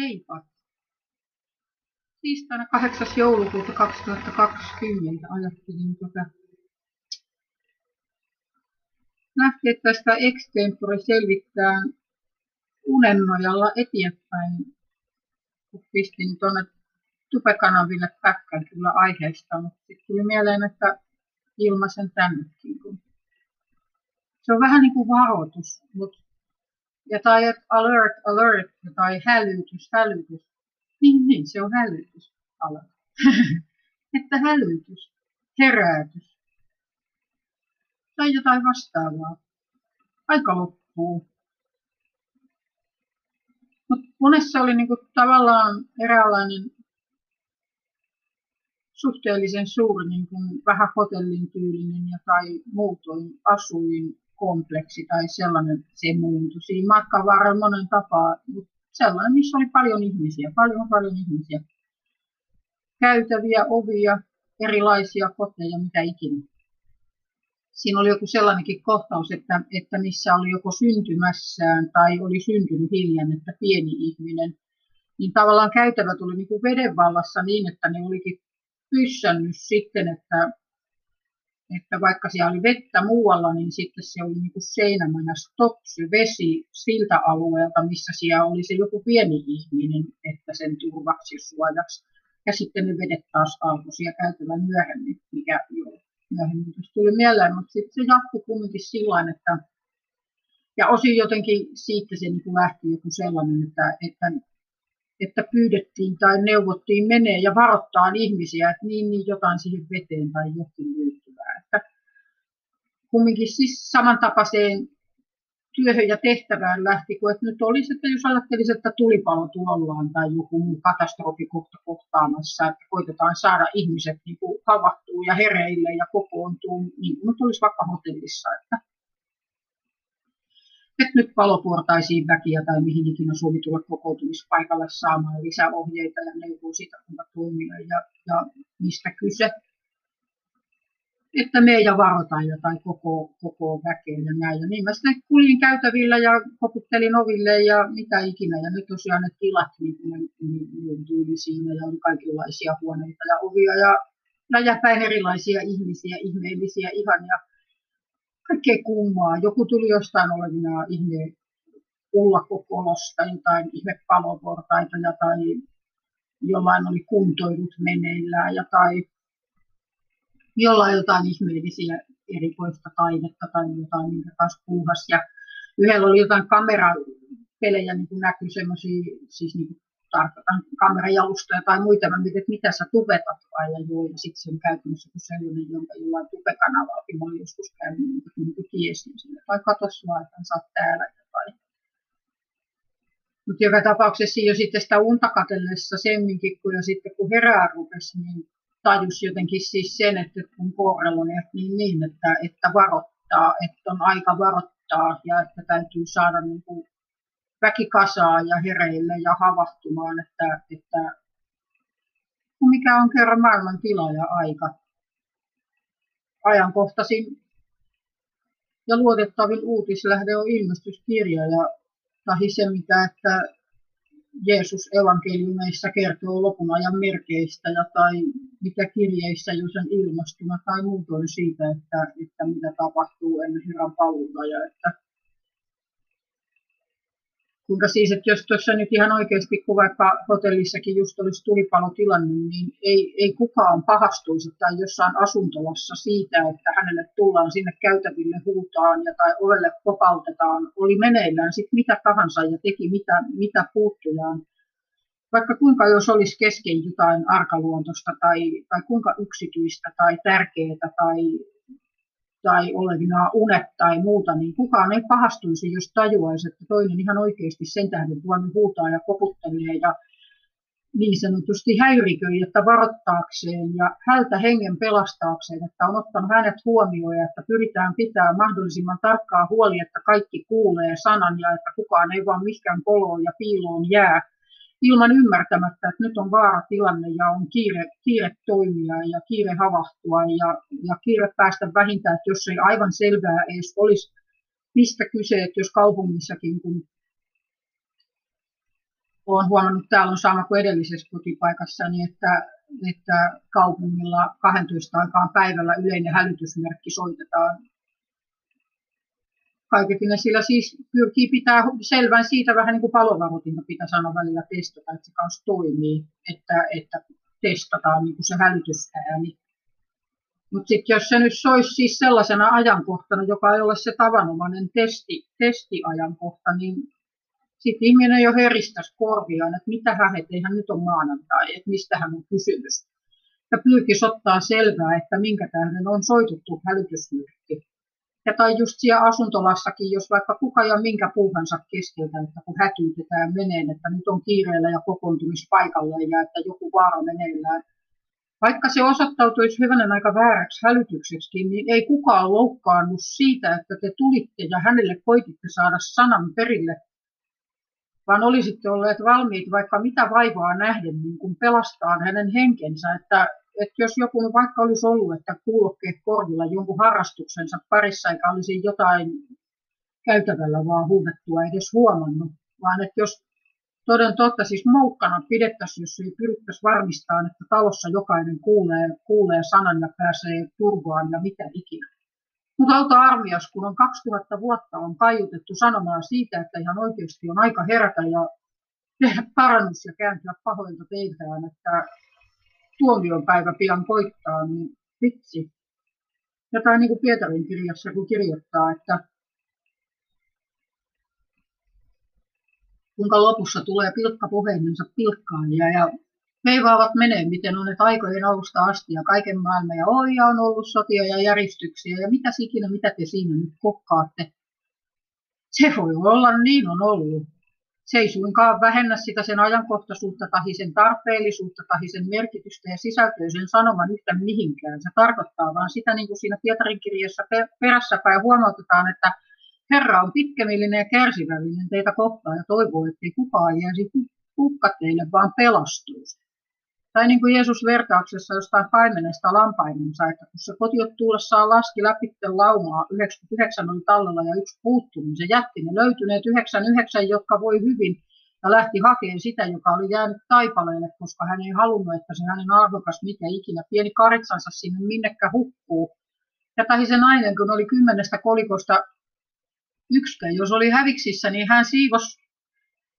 Heippa! Tiistaina 8. joulukuuta 2020 ajattelin tuota lähteä tästä extempore selvittää unen nojalla eteenpäin, pistin tuonne tupekanaville päkkän kyllä aiheesta, mutta sitten tuli mieleen, että ilmaisen tännekin. Se on vähän niin kuin varoitus, mutta ja tai alert, alert, tai hälytys, hälytys. Niin, niin, se on hälytys. Alert. että hälytys, herätys. Tai jotain vastaavaa. Aika loppuu. Mutta monessa oli niinku tavallaan eräänlainen suhteellisen suuri, niin kuin vähän hotellin tyylinen ja tai muutoin asuin kompleksi tai sellainen se muuntui siinä matkan varrella monen tapaa, mutta sellainen, missä oli paljon ihmisiä, paljon paljon ihmisiä. Käytäviä, ovia, erilaisia koteja, mitä ikinä. Siinä oli joku sellainenkin kohtaus, että, että missä oli joko syntymässään tai oli syntynyt hiljan, että pieni ihminen, niin tavallaan käytävät oli niin kuin veden vallassa niin, että ne olikin pyssännyt sitten, että että vaikka siellä oli vettä muualla, niin sitten se oli niin kuin seinämänä stop se vesi siltä alueelta, missä siellä oli se joku pieni ihminen, että sen turvaksi suojaksi. Ja sitten ne vedet taas alkoi siellä käytävän myöhemmin, mikä jo myöhemmin tuli mieleen, mutta sitten se jatkui kumminkin sillä että ja osin jotenkin siitä se niin kuin lähti joku sellainen, että, että, että pyydettiin tai neuvottiin menee ja varoittaa ihmisiä, että niin, niin jotain siihen veteen tai jokin kumminkin siis samantapaiseen työhön ja tehtävään lähti, kuin että nyt olisi, että jos ajattelisi, että tulipalo tulollaan tai joku muu katastrofi kohta kohtaamassa, että koitetaan saada ihmiset niin kuin havahtuu ja hereille ja kokoontuu, niin kuin nyt olisi vaikka hotellissa, että, että nyt palopuortaisiin väkiä tai mihin ikinä sovi tulla kokoutumispaikalle saamaan lisäohjeita ja neuvoo siitä, kuinka toimia ja, ja mistä kyse että me ja varoitaan jotain koko, koko väkeen ja näin. Ja niin mä sitten kuljin käytävillä ja koputtelin oville ja mitä ikinä. Ja nyt tosiaan ne tilat niin, niin tyyli siinä ja on kaikenlaisia huoneita ja ovia ja läjäpäin erilaisia ihmisiä, ihmeellisiä, ihania. Kaikkea kummaa. Joku tuli jostain olevina ihme ullakokolosta, jotain ihme paloportaita ja tai jollain oli kuntoilut meneillään ja tai jolla on jotain ihmeellisiä erikoista taidetta tai jotain, minkä kanssa puuhas. Ja yhdellä oli jotain kamerapelejä, niin kuin näkyy semmoisia, siis niin tarkoitan kamerajalustoja tai muita, mä mietin, että mitä sä tubetat vai ja joo, ja sitten se on käytännössä kuin sellainen, jonka jollain tubekanavallakin mä joskus käynyt, niin kuin, niin kuin tiesin sinne, tai katos vaan, että sä oot täällä tai mutta joka tapauksessa jo sitten sitä unta katellessa semminkin, kun jo sitten kun herää rupesi, niin tajus jotenkin siis sen, että kun korreloneet niin, niin että, että varoittaa, että on aika varoittaa ja että täytyy saada niin kuin väki kasaa ja hereille ja havahtumaan, että, että mikä on kerran maailman tila ja aika. Ajankohtaisin ja luotettavin uutislähde on ilmestyskirja ja tahi se, mitä että Jeesus evankeliumeissa kertoo lopun ajan merkeistä ja tai mitä kirjeissä jos on ilmastuna tai muutoin siitä, että, että mitä tapahtuu ennen Herran paluuta ja että kuinka siis, että jos tuossa nyt ihan oikeasti, kun vaikka hotellissakin just olisi tulipalotilanne, niin ei, ei kukaan pahastuisi tai jossain asuntolassa siitä, että hänelle tullaan sinne käytäville huutaan ja tai ovelle kopautetaan, oli meneillään sitten mitä tahansa ja teki mitä, mitä puuttujaan. Vaikka kuinka jos olisi kesken jotain arkaluontoista tai, tai kuinka yksityistä tai tärkeää tai tai olevina unet tai muuta, niin kukaan ei pahastuisi, jos tajuaisi, että toinen ihan oikeasti sen tähden voinut huutaa ja koputtelee ja niin sanotusti häiriköi, että varoittaakseen ja hältä hengen pelastaakseen, että on ottanut hänet huomioon ja että pyritään pitää mahdollisimman tarkkaa huoli, että kaikki kuulee sanan ja että kukaan ei vaan mihinkään koloon ja piiloon jää, ilman ymmärtämättä, että nyt on vaaratilanne ja on kiire, kiire toimia ja kiire havahtua ja, ja kiire päästä vähintään, että jos ei aivan selvää edes olisi, mistä kyse, että jos kaupungissakin, kun olen huomannut, täällä on sama kuin edellisessä kotipaikassani, että, että kaupungilla 12 aikaan päivällä yleinen hälytysmerkki soitetaan kaiketinen sillä siis pyrkii pitää selvän siitä vähän niin kuin palovaroitinta pitää sanoa välillä testata, että se kanssa toimii, että, että testataan niin kuin se hälytysääni. Mutta sitten jos se nyt soisi siis sellaisena ajankohtana, joka ei ole se tavanomainen testi, testiajankohta, niin sitten ihminen jo heristäisi korviaan, että mitä hähet, eihän nyt on maanantai, että mistähän on kysymys. Ja pyrkisi ottaa selvää, että minkä tähden on soitettu hälytysmerkki. Ja tai just siellä asuntolassakin, jos vaikka kuka ja minkä puuhansa keskeltä, että kun hätyytetään meneen, että nyt on kiireellä ja kokoontumispaikalle ja että joku vaara meneillään, vaikka se osoittautuisi hyvänen aika vääräksi hälytykseksi, niin ei kukaan loukkaannut siitä, että te tulitte ja hänelle koititte saada sanan perille, vaan olisitte olleet valmiit vaikka mitä vaivaa nähden niin kuin pelastaa hänen henkensä, että, että jos joku vaikka olisi ollut, että kuulokkeet korvilla jonkun harrastuksensa parissa eikä olisi jotain käytävällä vaan huudettua edes huomannut, vaan että jos toden totta siis moukkana pidettäisiin, jos ei pyrittäisi varmistaa, että talossa jokainen kuulee, kuulee sanan ja pääsee turvaan ja mitä ikinä. Mutta auta armias, kun on 2000 vuotta on kaiutettu sanomaan siitä, että ihan oikeasti on aika herätä ja tehdä parannus ja kääntyä pahoilta teiltään, että tuomion päivä pian koittaa, niin vitsi. Jotain niin kuin Pietarin kirjassa, kun kirjoittaa, että kuinka lopussa tulee pilkka puheimensa pilkkailija ja veivaavat menee, miten on, että aikojen alusta asti ja kaiken maailman ja oi, ja on ollut sotia ja järjestyksiä ja mitä ikinä, mitä te siinä nyt kokkaatte. Se voi olla, niin on ollut. Se ei suinkaan vähennä sitä sen ajankohtaisuutta tai sen tarpeellisuutta tai sen merkitystä ja sisältöä sen sanoman yhtä mihinkään. Se tarkoittaa vaan sitä, niin kuin siinä Pietarin kirjassa perässäpäin huomautetaan, että Herra on pitkämielinen ja kärsivällinen teitä kohtaan ja toivoo, ettei kukaan jäisi hukka teille, vaan pelastus. Tai niin kuin Jeesus vertauksessa jostain paimenesta lampainensa, että kun se kotiot tullessaan laski läpi laumaa, 99 oli tallella ja yksi puuttunut, niin se jätti ne löytyneet 99, jotka voi hyvin, ja lähti hakemaan sitä, joka oli jäänyt taipaleelle, koska hän ei halunnut, että se hänen arvokas mikä ikinä pieni karitsansa sinne minnekä hukkuu. Ja tahi se nainen, kun oli kymmenestä kolikosta yksikään, jos oli häviksissä, niin hän siivos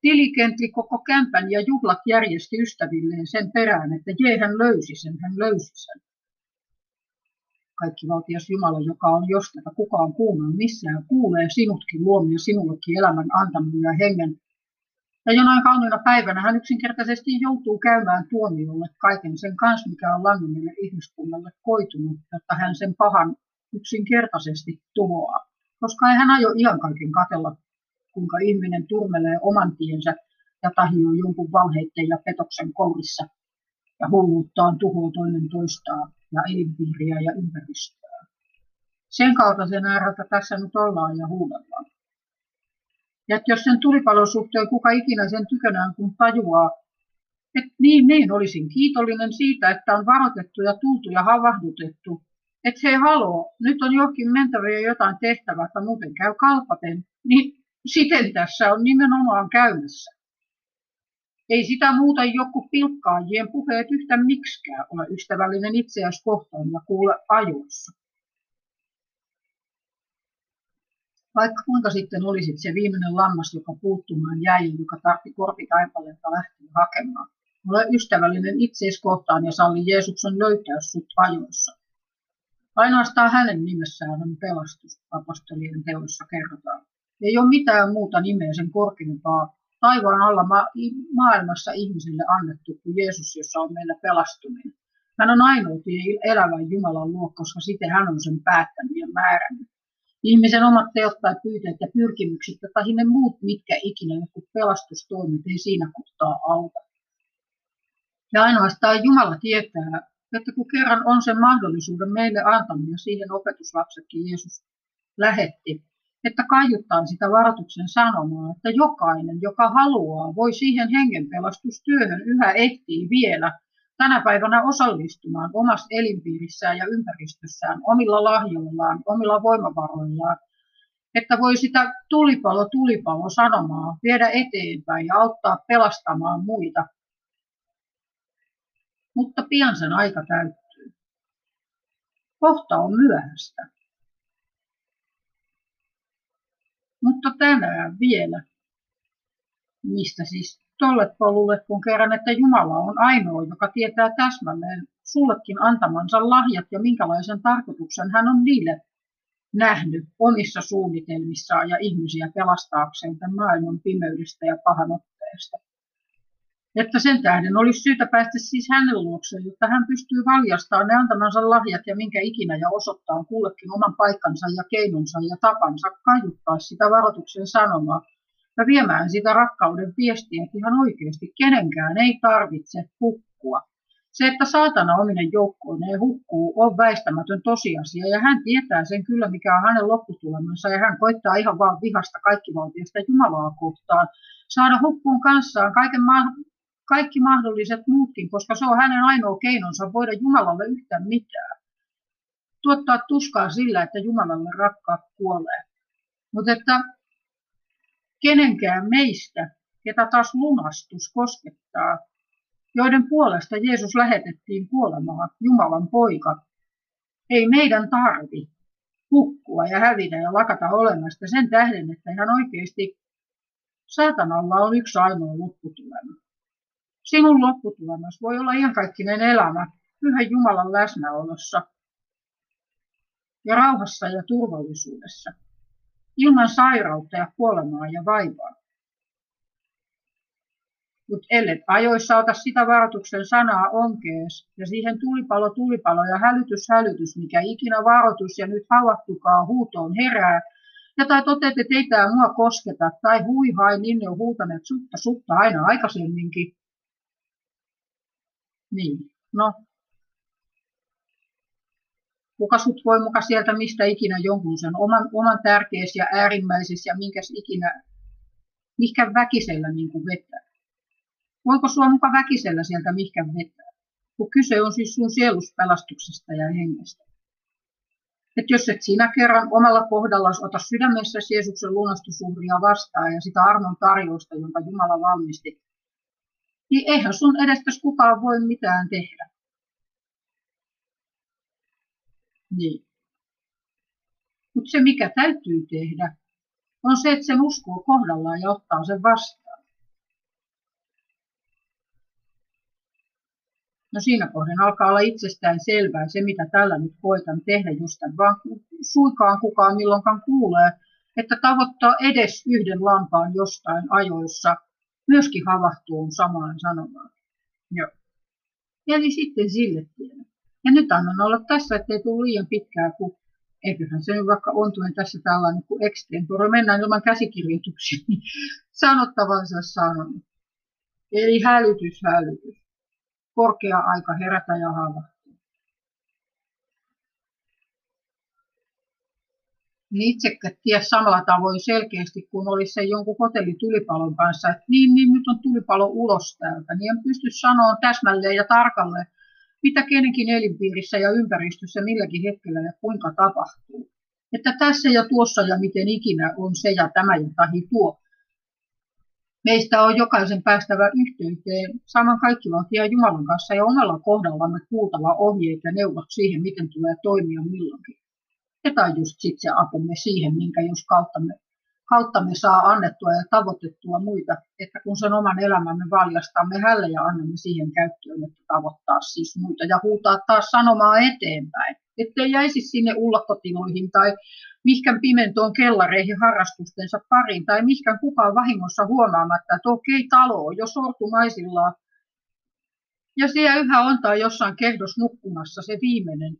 tilikentli koko kämpän ja juhlat järjesti ystävilleen sen perään, että jee, hän löysi sen, hän löysi sen. Kaikki valtias Jumala, joka on jostain kukaan kuunnella missään, kuulee sinutkin luomia sinullekin elämän antanut ja hengen. Ja jonain kauniina päivänä hän yksinkertaisesti joutuu käymään tuomiolle kaiken sen kanssa, mikä on langennelle ihmiskunnalle koitunut, jotta hän sen pahan yksinkertaisesti tuhoaa. Koska ei hän aio ihan kaiken katella kuinka ihminen turmelee oman tiensä ja tahjoo jonkun valheiden ja petoksen kourissa ja hulluuttaan tuhoaa toinen toistaa ja elinpiiriä ja ympäristöä. Sen kaltaisen ääreltä tässä nyt ollaan ja huudellaan. Ja että jos sen tulipalon suhteen kuka ikinä sen tykönään kun tajuaa, että niin, niin, olisin kiitollinen siitä, että on varoitettu ja tultu ja havahdutettu, että hei haloo, nyt on johonkin mentävä ja jotain tehtävää, että muuten käy kalpaten, niin siten tässä on nimenomaan käymässä. Ei sitä muuta joku pilkkaajien puheet yhtä miksikään ole ystävällinen itseäsi kohtaan ja kuule ajoissa. Vaikka kuinka sitten olisit se viimeinen lammas, joka puuttumaan jäi, joka tartti korpitaipaleelta lähteä hakemaan. Ole ystävällinen itseesi kohtaan ja salli Jeesuksen löytää sut ajoissa. Ainoastaan hänen nimessään on pelastus, apostolien teoissa kerrotaan. Ei ole mitään muuta nimeä sen korkeimpaa taivaan alla ma- maailmassa ihmisille annettu kuin Jeesus, jossa on meillä pelastuminen. Hän on ainoa elävän Jumalan luo, koska sitten hän on sen päättänyt ja määrännyt. Ihmisen omat teot tai pyyteet ja pyrkimykset tai ne muut, mitkä ikinä joku pelastustoimet ei siinä kohtaa auta. Ja ainoastaan Jumala tietää, että kun kerran on sen mahdollisuuden meille ja siihen opetuslapsetkin Jeesus lähetti, että kaiuttaa sitä varoituksen sanomaa, että jokainen, joka haluaa, voi siihen hengenpelastustyöhön yhä ehtii vielä tänä päivänä osallistumaan omassa elinpiirissään ja ympäristössään, omilla lahjoillaan, omilla voimavaroillaan. että voi sitä tulipalo tulipalo sanomaa viedä eteenpäin ja auttaa pelastamaan muita. Mutta pian sen aika täyttyy. Kohta on myöhäistä. Mutta tänään vielä. Mistä siis tolle polulle, kun kerran, että Jumala on ainoa, joka tietää täsmälleen sullekin antamansa lahjat ja minkälaisen tarkoituksen hän on niille nähnyt omissa suunnitelmissaan ja ihmisiä pelastaakseen tämän maailman pimeydestä ja pahanotteesta. Että sen tähden olisi syytä päästä siis hänen luokseen, jotta hän pystyy valjastamaan ne antamansa lahjat ja minkä ikinä ja osoittaa kullekin oman paikkansa ja keinonsa ja tapansa kaiuttaa sitä varoituksen sanomaa ja viemään sitä rakkauden viestiä, että ihan oikeasti kenenkään ei tarvitse hukkua. Se, että saatana ominen joukkoineen hukkuu, on väistämätön tosiasia ja hän tietää sen kyllä, mikä on hänen lopputulemansa ja hän koittaa ihan vaan vihasta kaikkivaltiasta Jumalaa kohtaan. Saada hukkuun kanssaan kaiken ma- kaikki mahdolliset muutkin, koska se on hänen ainoa keinonsa voida Jumalalle yhtään mitään. Tuottaa tuskaa sillä, että Jumalalle rakkaat kuolee. Mutta että kenenkään meistä, ketä taas lunastus koskettaa, joiden puolesta Jeesus lähetettiin kuolemaan, Jumalan poika. Ei meidän tarvi hukkua ja hävitä ja lakata olemasta sen tähden, että ihan oikeasti saatanalla on yksi ainoa lopputulema. Sinun lopputulemas voi olla iankaikkinen elämä pyhän Jumalan läsnäolossa ja rauhassa ja turvallisuudessa, ilman sairautta ja kuolemaa ja vaivaa. Mutta ellet ajoissa ota sitä varoituksen sanaa onkees, ja siihen tulipalo, tulipalo ja hälytys, hälytys, mikä ikinä varoitus ja nyt havahtukaa huutoon herää, ja tai toteat, että ei tämä mua kosketa, tai hui hai, niin ne on huutaneet sutta, sutta aina aikaisemminkin. Niin, no. Kuka sut voi muka sieltä mistä ikinä jonkun sen oman, oman tärkeässä ja äärimmäisessä ja minkäs ikinä, mikä väkisellä niin kuin vetää. Voiko sua muka väkisellä sieltä mihkään vetää? Kun kyse on siis sun sieluspelastuksesta ja hengestä. Et jos et sinä kerran omalla kohdallasi ota sydämessäsi Jeesuksen lunastusuhria vastaan ja sitä armon tarjousta, jonka Jumala valmisti, niin eihän sun edestäsi kukaan voi mitään tehdä. Niin. Mutta se, mikä täytyy tehdä, on se, että sen uskoo kohdallaan ja ottaa sen vastaan. No siinä kohden alkaa olla itsestään selvää se, mitä tällä nyt koitan tehdä just tämän, vaan suikaan kukaan milloinkaan kuulee, että tavoittaa edes yhden lampaan jostain ajoissa, myöskin havahtuu samaan sanomaan. Joo. Eli sitten sille tielle. Ja nyt annan olla tässä, ettei tule liian pitkää, kun eiköhän se vaikka ontuen tässä tällainen kuin extempore, mennään ilman käsikirjoituksia, niin sanottavansa sanonut. Eli hälytys, hälytys korkea aika herätä ja havahtua. Niin itsekään tiedä samalla tavoin selkeästi, kun olisi se jonkun hotellitulipalon kanssa, että niin, niin nyt on tulipalo ulos täältä, niin en pysty sanoa täsmälleen ja tarkalleen, mitä kenenkin elinpiirissä ja ympäristössä milläkin hetkellä ja kuinka tapahtuu. Että tässä ja tuossa ja miten ikinä on se ja tämä ja tahi tuo. Meistä on jokaisen päästävä yhteyteen saman kaikkivaltia Jumalan kanssa ja omalla kohdallamme kuultava ohjeet ja neuvot siihen, miten tulee toimia milloinkin. Tai just sitten se apumme siihen, minkä jos kauttamme, kauttamme saa annettua ja tavoitettua muita, että kun sen oman elämämme valjastamme hälle ja annamme siihen käyttöön, että tavoittaa siis muita ja huutaa taas sanomaa eteenpäin. Ettei jäisi sinne ullakkotiloihin tai mihkän pimentoon kellareihin harrastustensa pariin tai mihkän kukaan vahingossa huomaamatta, että okei, talo on jo sortumaisillaan. Ja siellä yhä on tai jossain kehdos nukkumassa se viimeinen,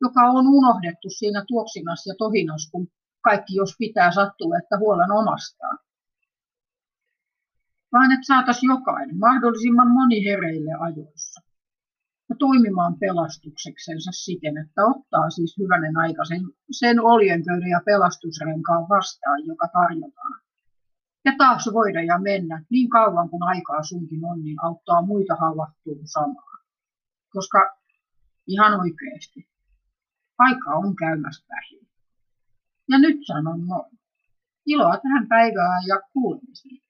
joka on unohdettu siinä tuoksinassa ja tohinassa, kun kaikki jos pitää sattua, että huolen omastaan. Vaan että saataisiin jokainen mahdollisimman moni hereille ajoissa toimimaan pelastukseksensa siten, että ottaa siis hyvänen aika sen, sen oljenköyden ja pelastusrenkaan vastaan, joka tarjotaan. Ja taas voida ja mennä niin kauan kuin aikaa sunkin on, niin auttaa muita havahtua samaan. Koska ihan oikeasti, aika on käymässä vähin. Ja nyt sanon noin. Iloa tähän päivään ja kuulemiseen.